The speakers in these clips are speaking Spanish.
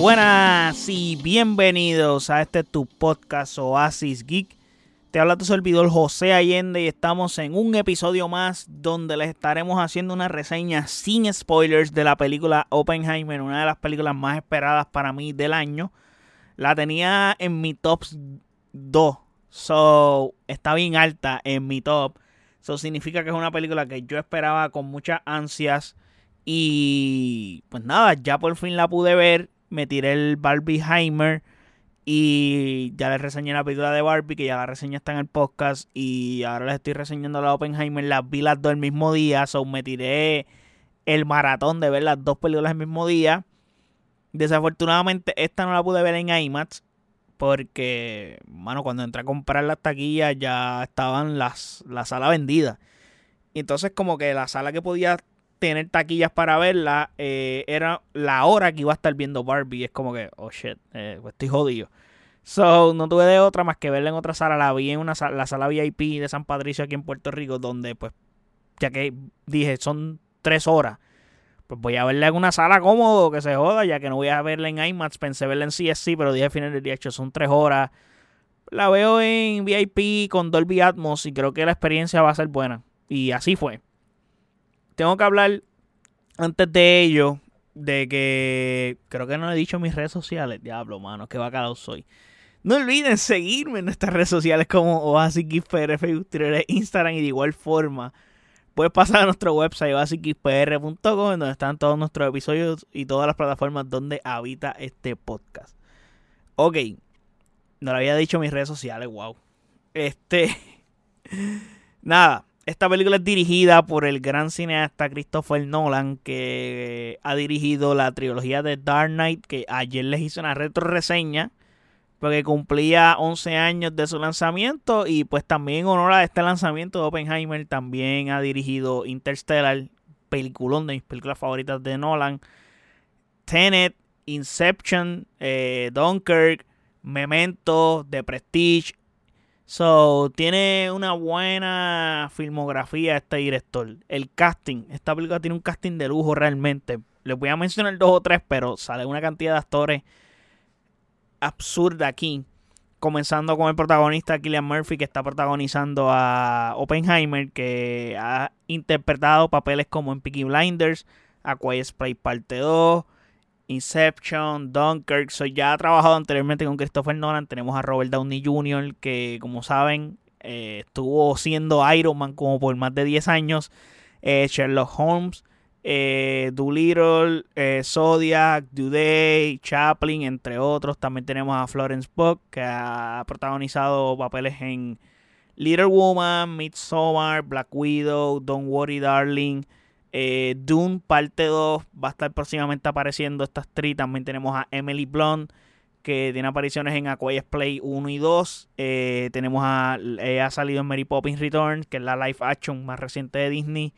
Buenas y bienvenidos a este tu podcast Oasis Geek. Te habla tu servidor José Allende y estamos en un episodio más donde les estaremos haciendo una reseña sin spoilers de la película Oppenheimer, una de las películas más esperadas para mí del año. La tenía en mi top 2, so está bien alta en mi top. Eso significa que es una película que yo esperaba con muchas ansias y pues nada, ya por fin la pude ver me tiré el Barbie Heimer y ya les reseñé la película de Barbie, que ya la reseña está en el podcast y ahora les estoy reseñando la Oppenheimer, las vi las dos el mismo día, so me tiré el maratón de ver las dos películas el mismo día. Desafortunadamente esta no la pude ver en IMAX porque, mano, cuando entré a comprar las taquillas ya estaban las, la sala vendida. Y entonces como que la sala que podía tener taquillas para verla, eh, era la hora que iba a estar viendo Barbie. Es como que, oh shit, eh, pues estoy jodido. So, no tuve de otra más que verla en otra sala. La vi en una la sala VIP de San Patricio aquí en Puerto Rico, donde, pues, ya que dije, son tres horas. Pues voy a verla en una sala cómodo, que se joda, ya que no voy a verla en IMAX. Pensé verla en CSC, pero dije al final del día, son tres horas. La veo en VIP con Dolby Atmos y creo que la experiencia va a ser buena. Y así fue tengo que hablar antes de ello de que creo que no he dicho mis redes sociales. Diablo, mano, qué bacalao soy. No olviden seguirme en nuestras redes sociales como OasisGeekPR, Facebook, Twitter, Instagram y de igual forma puedes pasar a nuestro website OasisGeekPR.com donde están todos nuestros episodios y todas las plataformas donde habita este podcast. Ok, no le había dicho mis redes sociales, wow. Este, nada, esta película es dirigida por el gran cineasta Christopher Nolan, que ha dirigido la trilogía de Dark Knight, que ayer les hice una retro reseña, porque cumplía 11 años de su lanzamiento, y pues también en honor a este lanzamiento de Oppenheimer, también ha dirigido Interstellar, peliculón de mis películas favoritas de Nolan, Tenet, Inception, eh, Dunkirk, Memento, The Prestige, So, tiene una buena filmografía este director. El casting, esta película tiene un casting de lujo realmente. Les voy a mencionar dos o tres, pero sale una cantidad de actores absurda aquí. Comenzando con el protagonista Killian Murphy, que está protagonizando a Oppenheimer, que ha interpretado papeles como en Peaky Blinders, A Quiet Parte 2, Inception, Dunkirk. So, ya ha trabajado anteriormente con Christopher Nolan. Tenemos a Robert Downey Jr., que como saben, eh, estuvo siendo Iron Man como por más de 10 años. Eh, Sherlock Holmes, eh, Doolittle, eh, Zodiac, Day, Chaplin, entre otros. También tenemos a Florence Pugh, que ha protagonizado papeles en Little Woman, Midsommar, Black Widow, Don't Worry Darling. Eh, Dune parte 2 va a estar próximamente apareciendo estas tres. También tenemos a Emily Blunt que tiene apariciones en Aquarius Play 1 y 2. Eh, tenemos a ha salido en Mary Poppins Returns, que es la live action más reciente de Disney.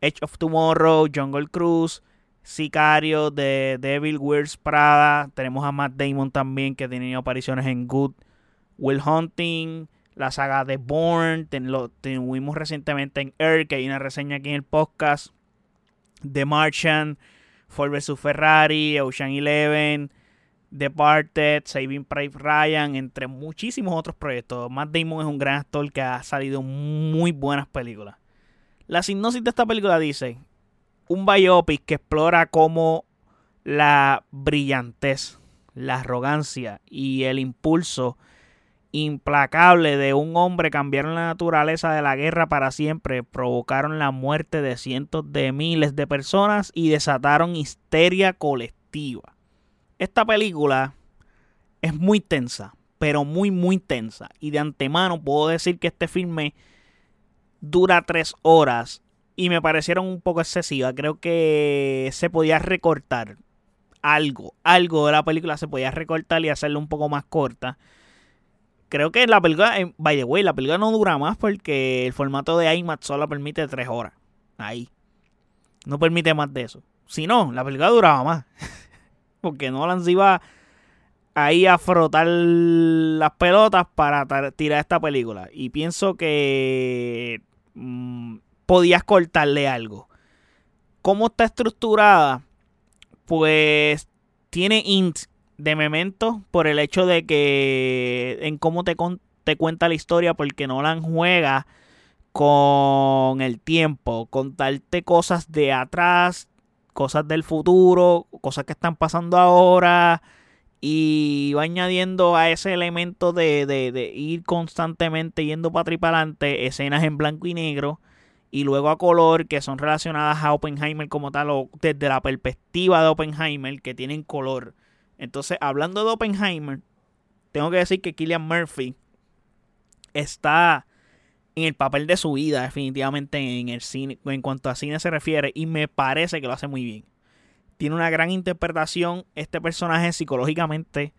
Edge of Tomorrow, Jungle Cruise, Sicario de Devil Wears Prada. Tenemos a Matt Damon también que tenido apariciones en Good Will Hunting. La saga de Bourne, lo tuvimos recientemente en Air, que hay una reseña aquí en el podcast. The Martian, Ford vs Ferrari, Ocean Eleven, Departed, Saving Private Ryan, entre muchísimos otros proyectos. Matt Damon es un gran actor que ha salido muy buenas películas. La sinopsis de esta película dice: un biopic que explora cómo la brillantez, la arrogancia y el impulso implacable de un hombre cambiaron la naturaleza de la guerra para siempre, provocaron la muerte de cientos de miles de personas y desataron histeria colectiva. Esta película es muy tensa, pero muy muy tensa. Y de antemano puedo decir que este filme dura tres horas y me parecieron un poco excesivas. Creo que se podía recortar algo, algo de la película se podía recortar y hacerlo un poco más corta creo que la película, by the way, la película no dura más porque el formato de IMAX solo permite tres horas. Ahí. No permite más de eso. Si no, la película duraba más. porque Nolan se iba ahí a frotar las pelotas para tirar esta película. Y pienso que mm, podías cortarle algo. ¿Cómo está estructurada? Pues tiene int de Memento por el hecho de que en cómo te, te cuenta la historia porque Nolan juega con el tiempo, contarte cosas de atrás, cosas del futuro, cosas que están pasando ahora y va añadiendo a ese elemento de, de, ir constantemente yendo para atrás y para adelante escenas en blanco y negro y luego a color que son relacionadas a Oppenheimer como tal o desde la perspectiva de Oppenheimer que tienen color. Entonces, hablando de Oppenheimer, tengo que decir que Killian Murphy está en el papel de su vida, definitivamente en el cine, en cuanto a cine se refiere, y me parece que lo hace muy bien. Tiene una gran interpretación. Este personaje psicológicamente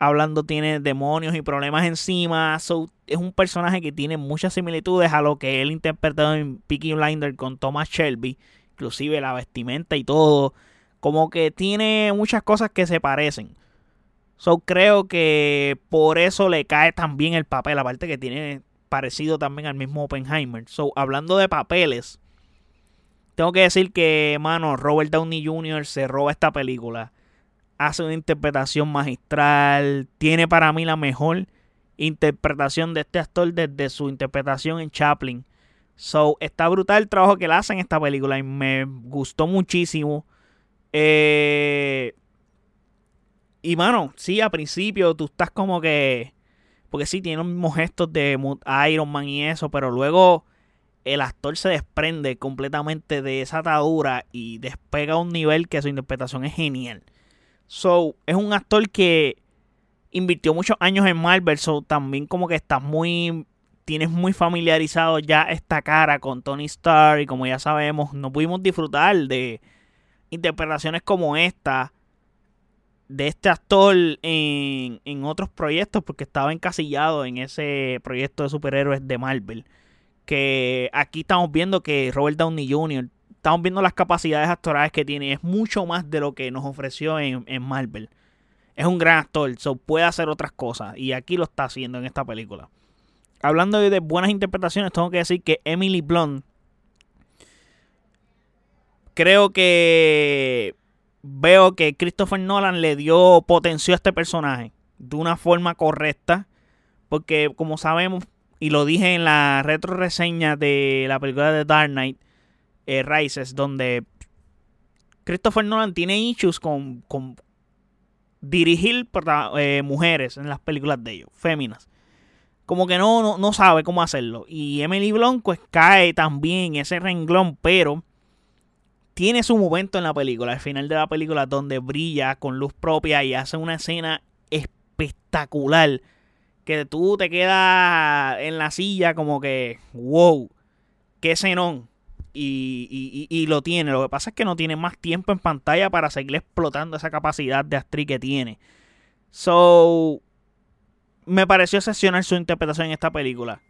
hablando tiene demonios y problemas encima. es un personaje que tiene muchas similitudes a lo que él interpretó en Peaky Blinder con Thomas Shelby. Inclusive la vestimenta y todo. Como que tiene muchas cosas que se parecen. So creo que por eso le cae también el papel. Aparte que tiene parecido también al mismo Oppenheimer. So, hablando de papeles, tengo que decir que, mano, Robert Downey Jr. se roba esta película. Hace una interpretación magistral. Tiene para mí la mejor interpretación de este actor desde su interpretación en Chaplin. So, está brutal el trabajo que le hace en esta película y me gustó muchísimo. Eh, y mano, sí, a principio tú estás como que porque sí, tiene los mismos gestos de Iron Man y eso, pero luego el actor se desprende completamente de esa atadura y despega a un nivel que su interpretación es genial. So, es un actor que invirtió muchos años en Marvel, so también como que estás muy tienes muy familiarizado ya esta cara con Tony Stark y como ya sabemos, no pudimos disfrutar de interpretaciones como esta de este actor en, en, otros proyectos porque estaba encasillado en ese proyecto de superhéroes de Marvel. Que aquí estamos viendo que Robert Downey Jr. Estamos viendo las capacidades actorales que tiene. Es mucho más de lo que nos ofreció en, en Marvel. Es un gran actor, so puede hacer otras cosas. Y aquí lo está haciendo en esta película. Hablando de buenas interpretaciones, tengo que decir que Emily Blunt creo que veo que Christopher Nolan le dio potencia a este personaje de una forma correcta. Porque como sabemos, y lo dije en la retro reseña de la película de Dark Knight eh, Rises, donde Christopher Nolan tiene issues con, con dirigir eh, mujeres en las películas de ellos, féminas. Como que no, no, no sabe cómo hacerlo. Y Emily Blunt pues cae también ese renglón, pero tiene su momento en la película, al final de la película, donde brilla con luz propia y hace una escena espectacular. Que tú te quedas en la silla como que, wow, qué escenón. Y, y, lo tiene. Lo que pasa es que no tiene más tiempo en pantalla para seguir explotando esa capacidad de actriz que tiene. So, me pareció excepcional su interpretación en esta película.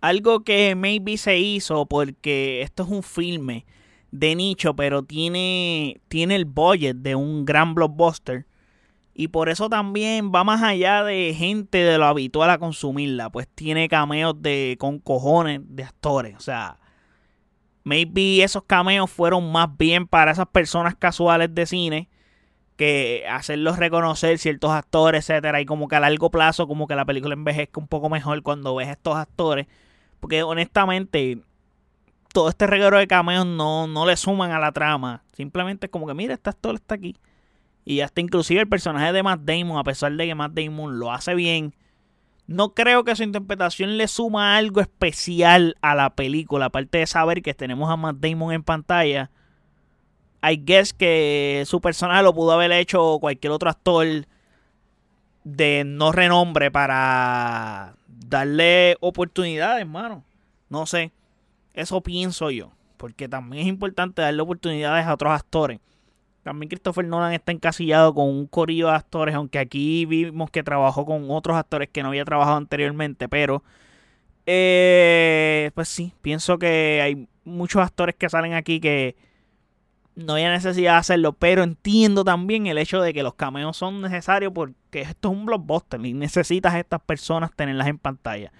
Algo que maybe se hizo porque esto es un filme de nicho, pero tiene, tiene el budget de un gran blockbuster. Y por eso también va más allá de gente de lo habitual a consumirla. Pues tiene cameos de con cojones de actores. O sea, maybe esos cameos fueron más bien para esas personas casuales de cine. Que hacerlos reconocer ciertos actores, etcétera. Y como que a largo plazo, como que la película envejezca un poco mejor cuando ves estos actores. Porque honestamente, todo este reguero de cameos no, no le suman a la trama. Simplemente es como que, mira, este actor está aquí. Y hasta inclusive el personaje de Matt Damon, a pesar de que Matt Damon lo hace bien, no creo que su interpretación le suma algo especial a la película. Aparte de saber que tenemos a Matt Damon en pantalla. I guess que su personaje lo pudo haber hecho cualquier otro actor de no renombre para darle oportunidades, hermano. No sé. Eso pienso yo. Porque también es importante darle oportunidades a otros actores. También Christopher Nolan está encasillado con un corillo de actores, aunque aquí vimos que trabajó con otros actores que no había trabajado anteriormente, pero eh, pues sí, pienso que hay muchos actores que salen aquí que no hay necesidad de hacerlo, pero entiendo también el hecho de que los cameos son necesarios porque esto es un blockbuster y necesitas a estas personas tenerlas en pantalla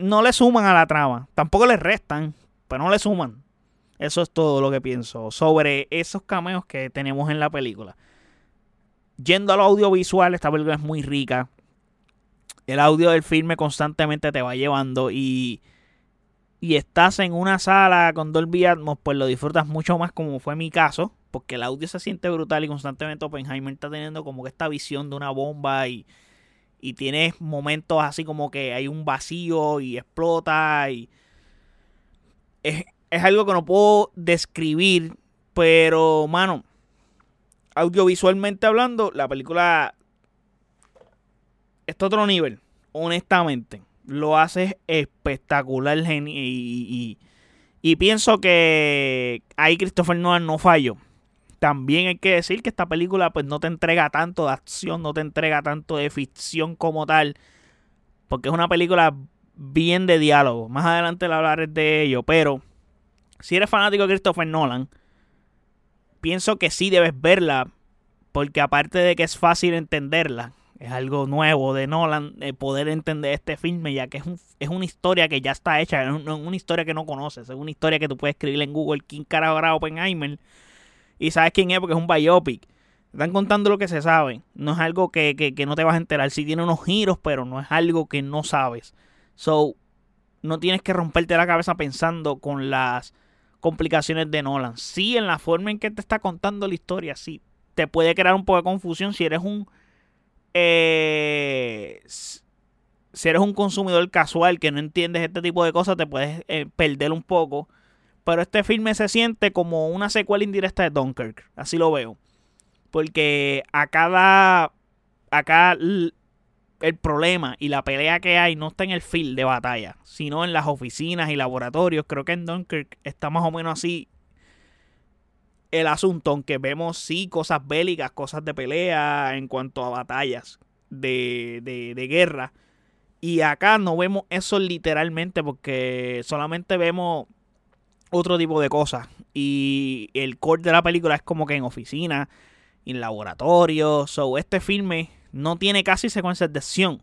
no le suman a la trama. Tampoco le restan, pero no le suman. Eso es todo lo que pienso sobre esos cameos que tenemos en la película. Yendo al audiovisual, esta película es muy rica. El audio del filme constantemente te va llevando y, y estás en una sala con Dolby Atmos, pues lo disfrutas mucho más como fue mi caso, porque el audio se siente brutal y constantemente Oppenheimer está teniendo como que esta visión de una bomba y, y tienes momentos así como que hay un vacío y explota y es, es algo que no puedo describir, pero mano, audiovisualmente hablando, la película está otro nivel, honestamente. Lo hace espectacular y, y, pienso que ahí Christopher Nolan no falló. También hay que decir que esta película pues no te entrega tanto de acción, no te entrega tanto de ficción como tal, porque es una película bien de diálogo. Más adelante le hablaré de ello, pero si eres fanático de Christopher Nolan, pienso que sí debes verla, porque aparte de que es fácil entenderla, es algo nuevo de Nolan eh, poder entender este filme, ya que es, un, es una historia que ya está hecha, es una historia que no conoces, es una historia que tú puedes escribir en Google, ¿quién carajo era Oppenheimer? Y sabes quién es porque es un biopic. Están contando lo que se sabe, no es algo que, que, no te vas a enterar, sí tiene unos giros, pero no es algo que no sabes. So, no tienes que romperte la cabeza pensando con las complicaciones de Nolan. Sí, en la forma en que te está contando la historia, sí, te puede crear un poco de confusión si eres un... Eh, si eres un consumidor casual que no entiendes este tipo de cosas, te puedes eh, perder un poco. Pero este filme se siente como una secuela indirecta de Dunkirk. Así lo veo. Porque a cada. Acá el problema y la pelea que hay no está en el field de batalla, sino en las oficinas y laboratorios. Creo que en Dunkirk está más o menos así el asunto, aunque vemos sí cosas bélicas, cosas de pelea en cuanto a batallas de, de, de guerra. Y acá no vemos eso literalmente porque solamente vemos otro tipo de cosas. Y el core de la película es como que en oficina, en laboratorio. So, este filme no tiene casi secuencias de acción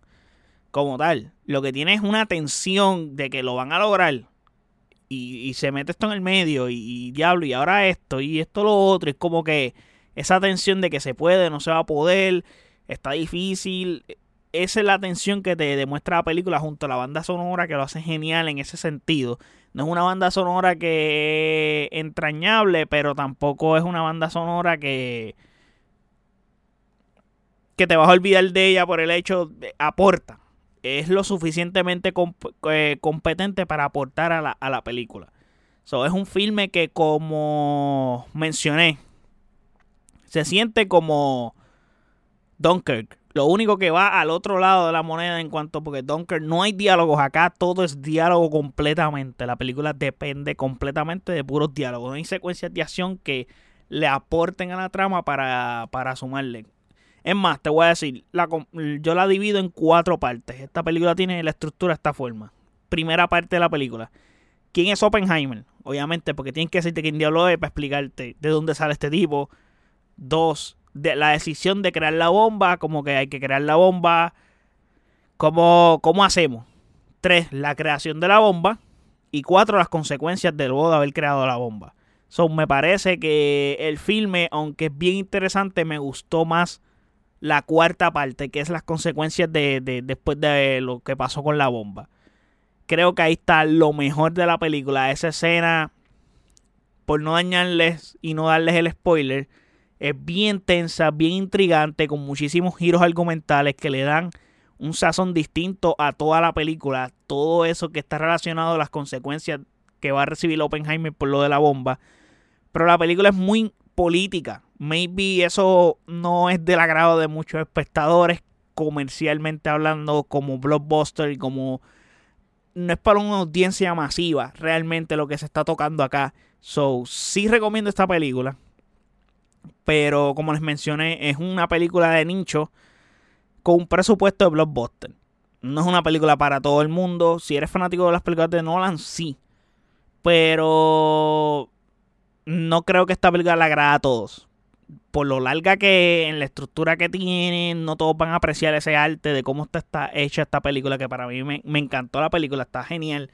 como tal. Lo que tiene es una tensión de que lo van a lograr. Y, se mete esto en el medio y, diablo, y ahora esto, y esto lo otro. Es como que esa tensión de que se puede, no se va a poder, está difícil. Esa es la tensión que te demuestra la película junto a la banda sonora que lo hace genial en ese sentido. No es una banda sonora que entrañable, pero tampoco es una banda sonora que, que te vas a olvidar de ella por el hecho de aporta. Es lo suficientemente eh, competente para aportar a la, a la película. So, es un filme que, como mencioné, se siente como Dunkirk. Lo único que va al otro lado de la moneda en cuanto, porque Dunkirk no hay diálogos acá, todo es diálogo completamente. La película depende completamente de puros diálogos. No hay secuencias de acción que le aporten a la trama para, para sumarle. Es más, te voy a decir, yo la divido en cuatro partes. Esta película tiene la estructura de esta forma. Primera parte de la película. ¿Quién es Oppenheimer? Obviamente, porque tienes que decirte quién diablo es para explicarte de dónde sale este tipo. Dos, de la decisión de crear la bomba, como que hay que crear la bomba. ¿Cómo, cómo hacemos? Tres, la creación de la bomba. Y cuatro, las consecuencias de luego de haber creado la bomba. So, me parece que el filme, aunque es bien interesante, me gustó más la cuarta parte, que es las consecuencias de, después de lo que pasó con la bomba. Creo que ahí está lo mejor de la película. Esa escena, por no dañarles y no darles el spoiler, es bien tensa, bien intrigante, con muchísimos giros argumentales que le dan un sazón distinto a toda la película. Todo eso que está relacionado a las consecuencias que va a recibir Oppenheimer por lo de la bomba. Pero la película es muy política. Maybe eso no es del agrado de muchos espectadores, comercialmente hablando, como blockbuster y como no es para una audiencia masiva realmente lo que se está tocando acá. So, sí recomiendo esta película. Pero como les mencioné, es una película de nicho con un presupuesto de blockbuster. No es una película para todo el mundo. Si eres fanático de las películas de Nolan, sí. Pero no creo que esta película le agrada a todos. Por lo larga que en la estructura que tiene, no todos van a apreciar ese arte de cómo está, hecha esta película, que para mí me, encantó la película, está genial.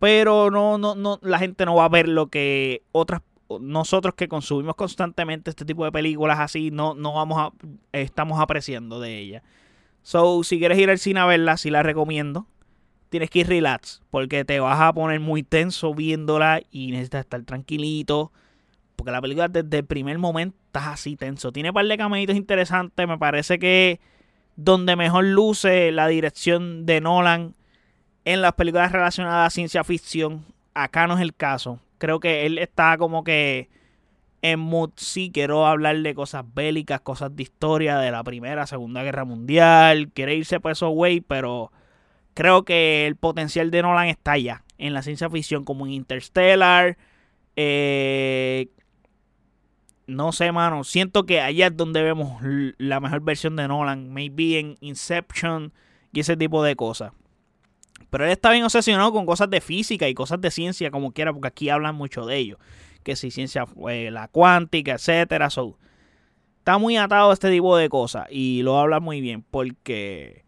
Pero no, no, no, la gente no va a ver lo que otras nosotros que consumimos constantemente este tipo de películas así, no, no vamos a, estamos apreciando de ella. So, si quieres ir al cine a verla, sí la recomiendo. Tienes que ir relax, porque te vas a poner muy tenso viéndola y necesitas estar tranquilito. Porque la película desde el primer momento estás así tenso. Tiene un par de caminitos interesantes. Me parece que donde mejor luce la dirección de Nolan en las películas relacionadas a ciencia ficción, acá no es el caso. Creo que él está como que en mood, sí, quiero hablar de cosas bélicas, cosas de historia de la Primera, Segunda Guerra Mundial. Quiere irse por esos güey, pero creo que el potencial de Nolan está allá, en la ciencia ficción, como en Interstellar. Eh, no sé, mano. Siento que allá es donde vemos la mejor versión de Nolan. Maybe en Inception y ese tipo de cosas. Pero él está bien obsesionado con cosas de física y cosas de ciencia, como quiera, porque aquí hablan mucho de ello. Que si ciencia, fue la cuántica, etcétera. está muy atado a este tipo de cosas. Y lo habla muy bien. Porque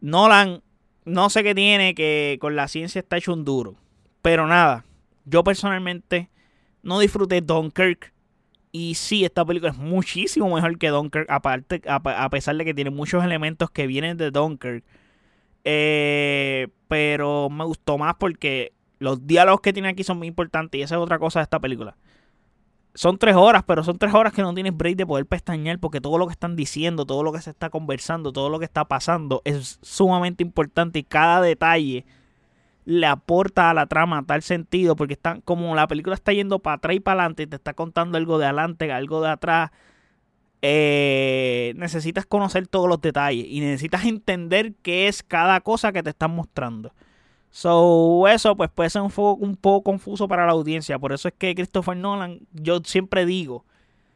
Nolan, no sé qué tiene, que con la ciencia está hecho un duro. Pero nada, yo personalmente no disfruté Dunkirk y sí, esta película es muchísimo mejor que Dunkirk, aparte, a, pesar de que tiene muchos elementos que vienen de Dunkirk. Eh, pero me gustó más porque los diálogos que tiene aquí son muy importantes y esa es otra cosa de esta película. Son tres horas, pero son tres horas que no tienes break de poder pestañear porque todo lo que están diciendo, todo lo que se está conversando, todo lo que está pasando es sumamente importante y cada detalle le aporta a la trama tal sentido, porque están, como la película está yendo para atrás y para adelante, y te está contando algo de adelante, algo de atrás, eh, necesitas conocer todos los detalles y necesitas entender qué es cada cosa que te están mostrando. So, eso pues puede ser un, un poco confuso para la audiencia. Por eso es que Christopher Nolan, yo siempre digo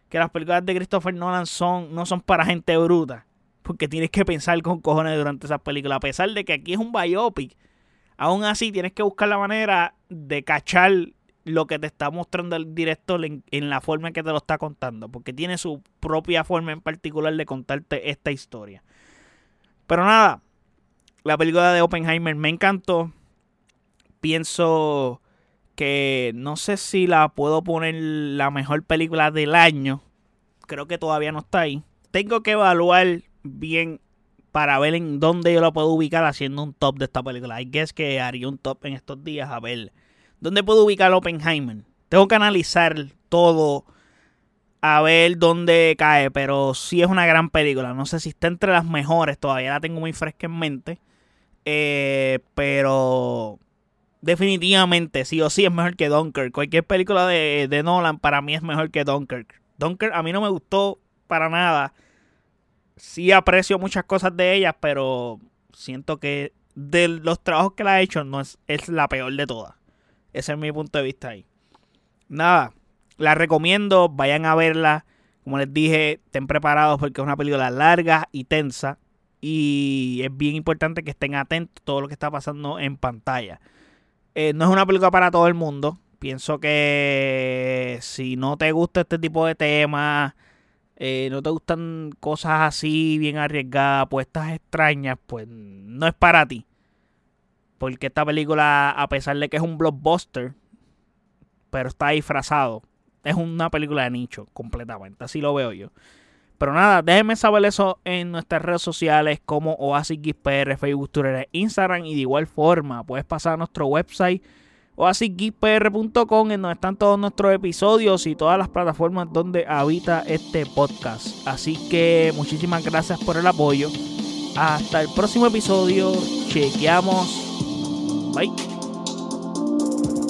que las películas de Christopher Nolan son, no son para gente bruta. Porque tienes que pensar con cojones durante esas películas. A pesar de que aquí es un biopic Aún así, tienes que buscar la manera de cachar lo que te está mostrando el director en, la forma en que te lo está contando, porque tiene su propia forma en particular de contarte esta historia. Pero nada, la película de Oppenheimer me encantó. Pienso que no sé si la puedo poner la mejor película del año. Creo que todavía no está ahí. Tengo que evaluar bien para ver en dónde yo lo puedo ubicar haciendo un top de esta película. I guess que haría un top en estos días a ver dónde puedo ubicar Oppenheimer. Tengo que analizar todo a ver dónde cae, pero sí es una gran película. No sé si está entre las mejores, todavía la tengo muy fresca en mente. Eh, pero definitivamente, sí o sí, es mejor que Dunkirk. Cualquier película de, Nolan para mí es mejor que Dunkirk. Dunkirk a mí no me gustó para nada sí aprecio muchas cosas de ellas, pero siento que de los trabajos que la ha hecho no es, es la peor de todas. Ese es mi punto de vista ahí. Nada, la recomiendo, vayan a verla. Como les dije, estén preparados porque es una película larga y tensa. Y es bien importante que estén atentos a todo lo que está pasando en pantalla. Eh, no es una película para todo el mundo. Pienso que si no te gusta este tipo de temas, eh, no te gustan cosas así, bien arriesgadas, apuestas extrañas, pues no es para ti. Porque esta película, a pesar de que es un blockbuster, pero está disfrazado, es una película de nicho completamente, así lo veo yo. Pero nada, déjenme saber eso en nuestras redes sociales como OasisXPR, Facebook, Twitter, Instagram y de igual forma puedes pasar a nuestro website o así geekpr.com en donde están todos nuestros episodios y todas las plataformas donde habita este podcast. Así que muchísimas gracias por el apoyo. Hasta el próximo episodio. Chequeamos. Bye.